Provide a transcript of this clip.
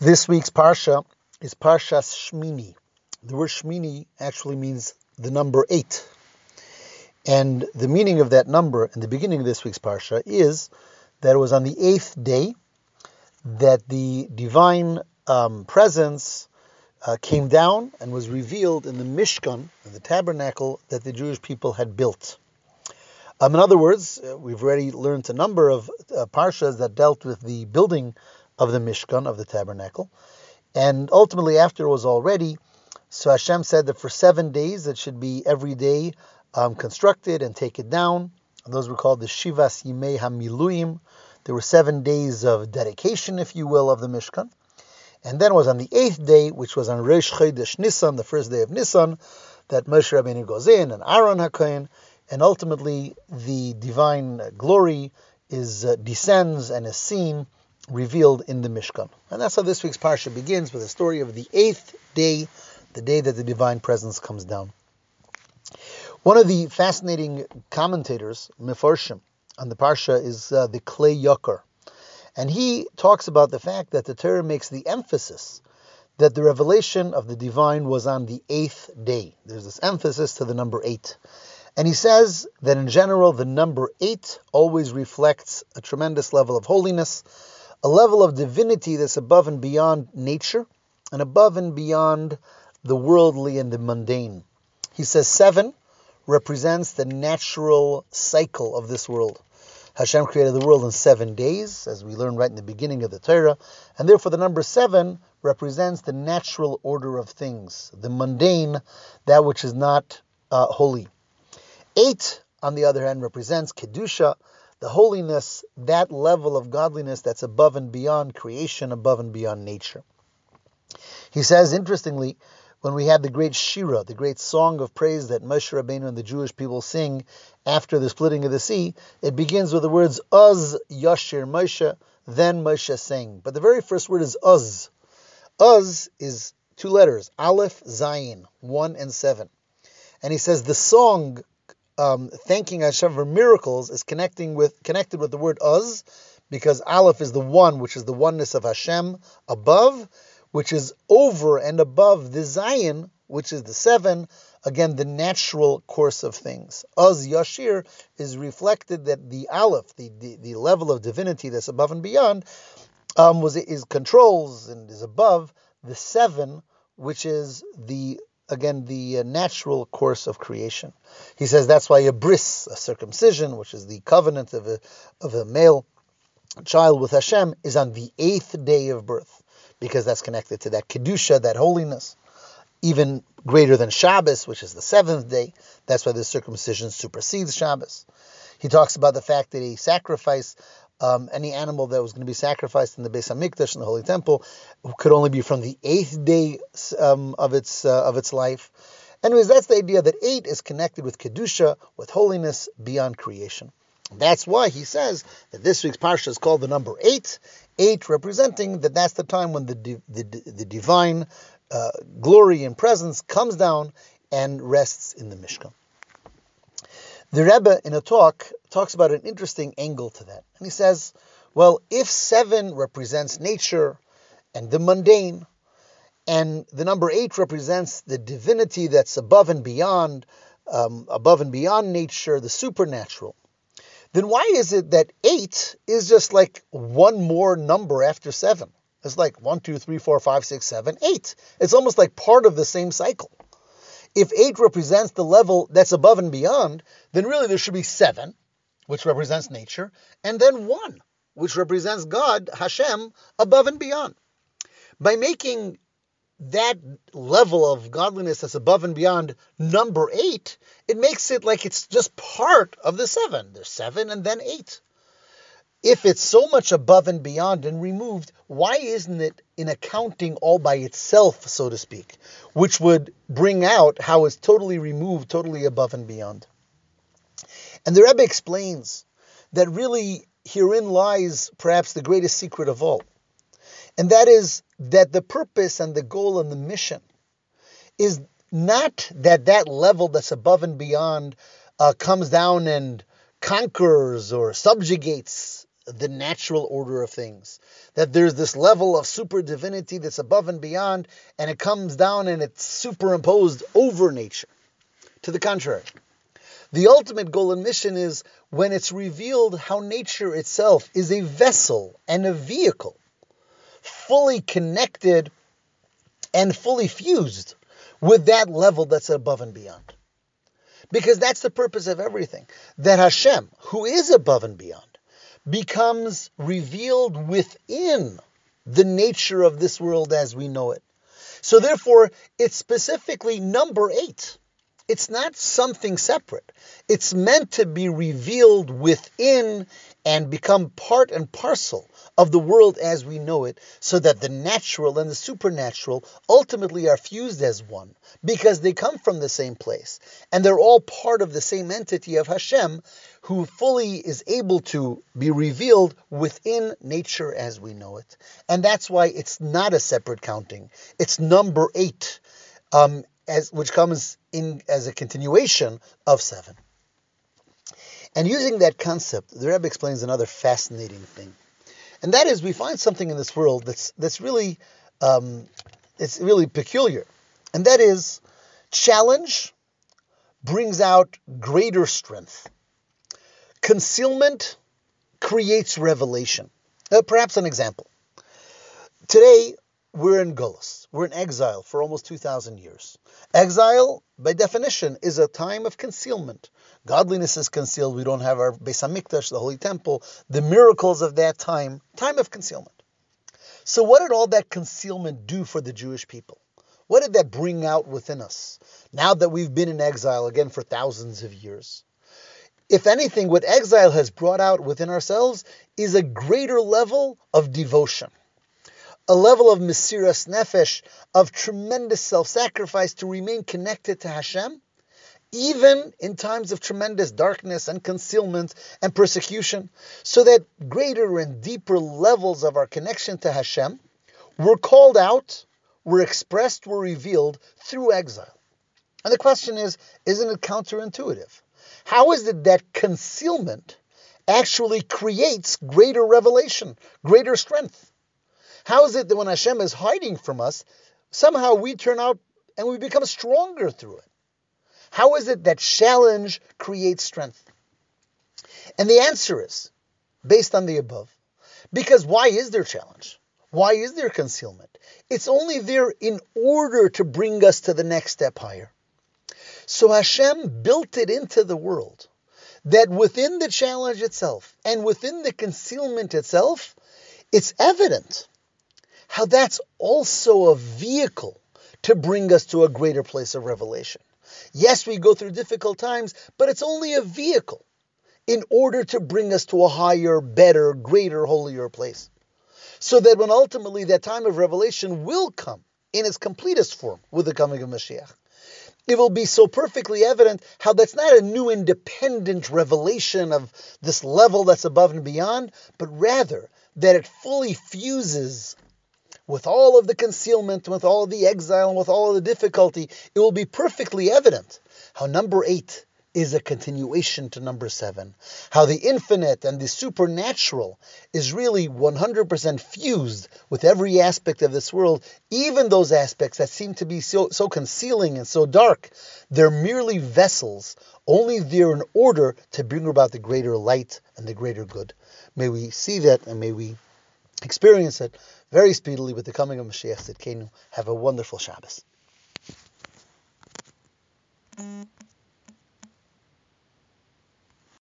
This week's Parsha is Parshas Shmini. The word Shmini actually means the number eight. And the meaning of that number in the beginning of this week's Parsha is that it was on the eighth day that the divine um, presence uh, came down and was revealed in the Mishkan, in the tabernacle that the Jewish people had built. Um, in other words, uh, we've already learned a number of uh, parshas that dealt with the building of the Mishkan, of the tabernacle. And ultimately, after it was all ready, so Hashem said that for seven days it should be every day um, constructed and taken down. And those were called the Shivas Yimei HaMiluim. There were seven days of dedication, if you will, of the Mishkan. And then it was on the eighth day, which was on Rosh Chodesh Nisan, the first day of Nisan, that Moshe Rabbeinu goes in and Aaron HaKohen, and ultimately the divine glory is uh, descends and is seen revealed in the Mishkan. And that's how this week's Parsha begins with the story of the eighth day, the day that the divine presence comes down. One of the fascinating commentators, Mefarshim, on the Parsha is uh, the Klei Yakar. And he talks about the fact that the Torah makes the emphasis that the revelation of the divine was on the eighth day. There's this emphasis to the number eight. And he says that in general, the number eight always reflects a tremendous level of holiness, a level of divinity that's above and beyond nature and above and beyond the worldly and the mundane. He says seven represents the natural cycle of this world. Hashem created the world in seven days, as we learn right in the beginning of the Torah, and therefore the number seven represents the natural order of things, the mundane, that which is not uh, holy. Eight, on the other hand, represents Kedusha, the holiness, that level of godliness that's above and beyond creation, above and beyond nature. He says, interestingly, when we had the great Shira, the great song of praise that Moshe Rabbeinu and the Jewish people sing after the splitting of the sea, it begins with the words Uz Yashir Moshe, then Moshe sang. But the very first word is Uz. Uz is two letters, Aleph, Zayin, one and seven. And he says the song um, thanking Hashem for miracles is connecting with connected with the word uz, because Aleph is the one, which is the oneness of Hashem above, which is over and above the Zayin, which is the seven, again the natural course of things. Uz Yashir is reflected that the Aleph, the, the, the level of divinity that's above and beyond, um, was is controls and is above the seven, which is the again the uh, natural course of creation. He says that's why a bris, a circumcision, which is the covenant of a of a male child with Hashem, is on the eighth day of birth, because that's connected to that kedusha, that holiness, even greater than Shabbos, which is the seventh day. That's why the circumcision supersedes Shabbos. He talks about the fact that a sacrifice um, any animal that was going to be sacrificed in the Beis Hamikdash in the Holy Temple could only be from the eighth day um, of its uh, of its life. Anyways, that's the idea that eight is connected with kedusha, with holiness beyond creation. That's why he says that this week's parsha is called the number eight. Eight representing that that's the time when the the, the divine uh, glory and presence comes down and rests in the Mishkan. The Rebbe, in a talk, talks about an interesting angle to that. And he says, well, if seven represents nature and the mundane, and the number eight represents the divinity that's above and beyond, um, above and beyond nature, the supernatural, then why is it that eight is just like one more number after seven? It's like one, two, three, four, five, six, seven, eight. It's almost like part of the same cycle. If eight represents the level that's above and beyond, then really there should be seven, which represents nature, and then one, which represents God, Hashem, above and beyond. By making that level of godliness that's above and beyond number eight, it makes it like it's just part of the seven. There's seven and then eight if it's so much above and beyond and removed, why isn't it in accounting all by itself, so to speak, which would bring out how it's totally removed, totally above and beyond? And the Rebbe explains that really herein lies perhaps the greatest secret of all. And that is that the purpose and the goal and the mission is not that that level that's above and beyond uh, comes down and conquers or subjugates the natural order of things. That there's this level of super divinity that's above and beyond, and it comes down and it's superimposed over nature. To the contrary, the ultimate goal and mission is when it's revealed how nature itself is a vessel and a vehicle, fully connected and fully fused with that level that's above and beyond. Because that's the purpose of everything. That Hashem, who is above and beyond, becomes revealed within the nature of this world as we know it. So therefore, it's specifically number eight. It's not something separate. It's meant to be revealed within and become part and parcel of the world as we know it, so that the natural and the supernatural ultimately are fused as one, because they come from the same place, and they're all part of the same entity of Hashem, who fully is able to be revealed within nature as we know it. And that's why it's not a separate counting. It's number eight, um, as which comes in as a continuation of seven. And using that concept, the Rebbe explains another fascinating thing, and that is we find something in this world that's that's really um, it's really peculiar, and that is challenge brings out greater strength. Concealment creates revelation. Uh, perhaps an example. Today, we're in Gullus. We're in exile for almost 2,000 years. Exile, by definition, is a time of concealment. Godliness is concealed. We don't have our Beis Hamikdash, the Holy Temple, the miracles of that time, time of concealment. So, what did all that concealment do for the Jewish people? What did that bring out within us now that we've been in exile again for thousands of years? If anything, what exile has brought out within ourselves is a greater level of devotion a level of Mesiras Nefesh, of tremendous self sacrifice to remain connected to Hashem, even in times of tremendous darkness and concealment and persecution, so that greater and deeper levels of our connection to Hashem were called out, were expressed, were revealed through exile. And the question is isn't it counterintuitive? How is it that concealment actually creates greater revelation, greater strength? How is it that when Hashem is hiding from us, somehow we turn out and we become stronger through it? How is it that challenge creates strength? And the answer is based on the above. Because why is there challenge? Why is there concealment? It's only there in order to bring us to the next step higher. So Hashem built it into the world that within the challenge itself and within the concealment itself, it's evident how that's also a vehicle to bring us to a greater place of revelation. Yes, we go through difficult times, but it's only a vehicle in order to bring us to a higher, better, greater, holier place. So that when ultimately that time of revelation will come in its completest form with the coming of Mashiach, it will be so perfectly evident how that's not a new independent revelation of this level that's above and beyond, but rather that it fully fuses with all of the concealment, with all of the exile, and with all of the difficulty, it will be perfectly evident how number eight is a continuation to number seven. How the infinite and the supernatural is really 100% fused with every aspect of this world, even those aspects that seem to be so, so concealing and so dark. They're merely vessels, only there in order to bring about the greater light and the greater good. May we see that and may we experience it very speedily with the coming of Mashiach Tzidkenu. Have a wonderful Shabbos.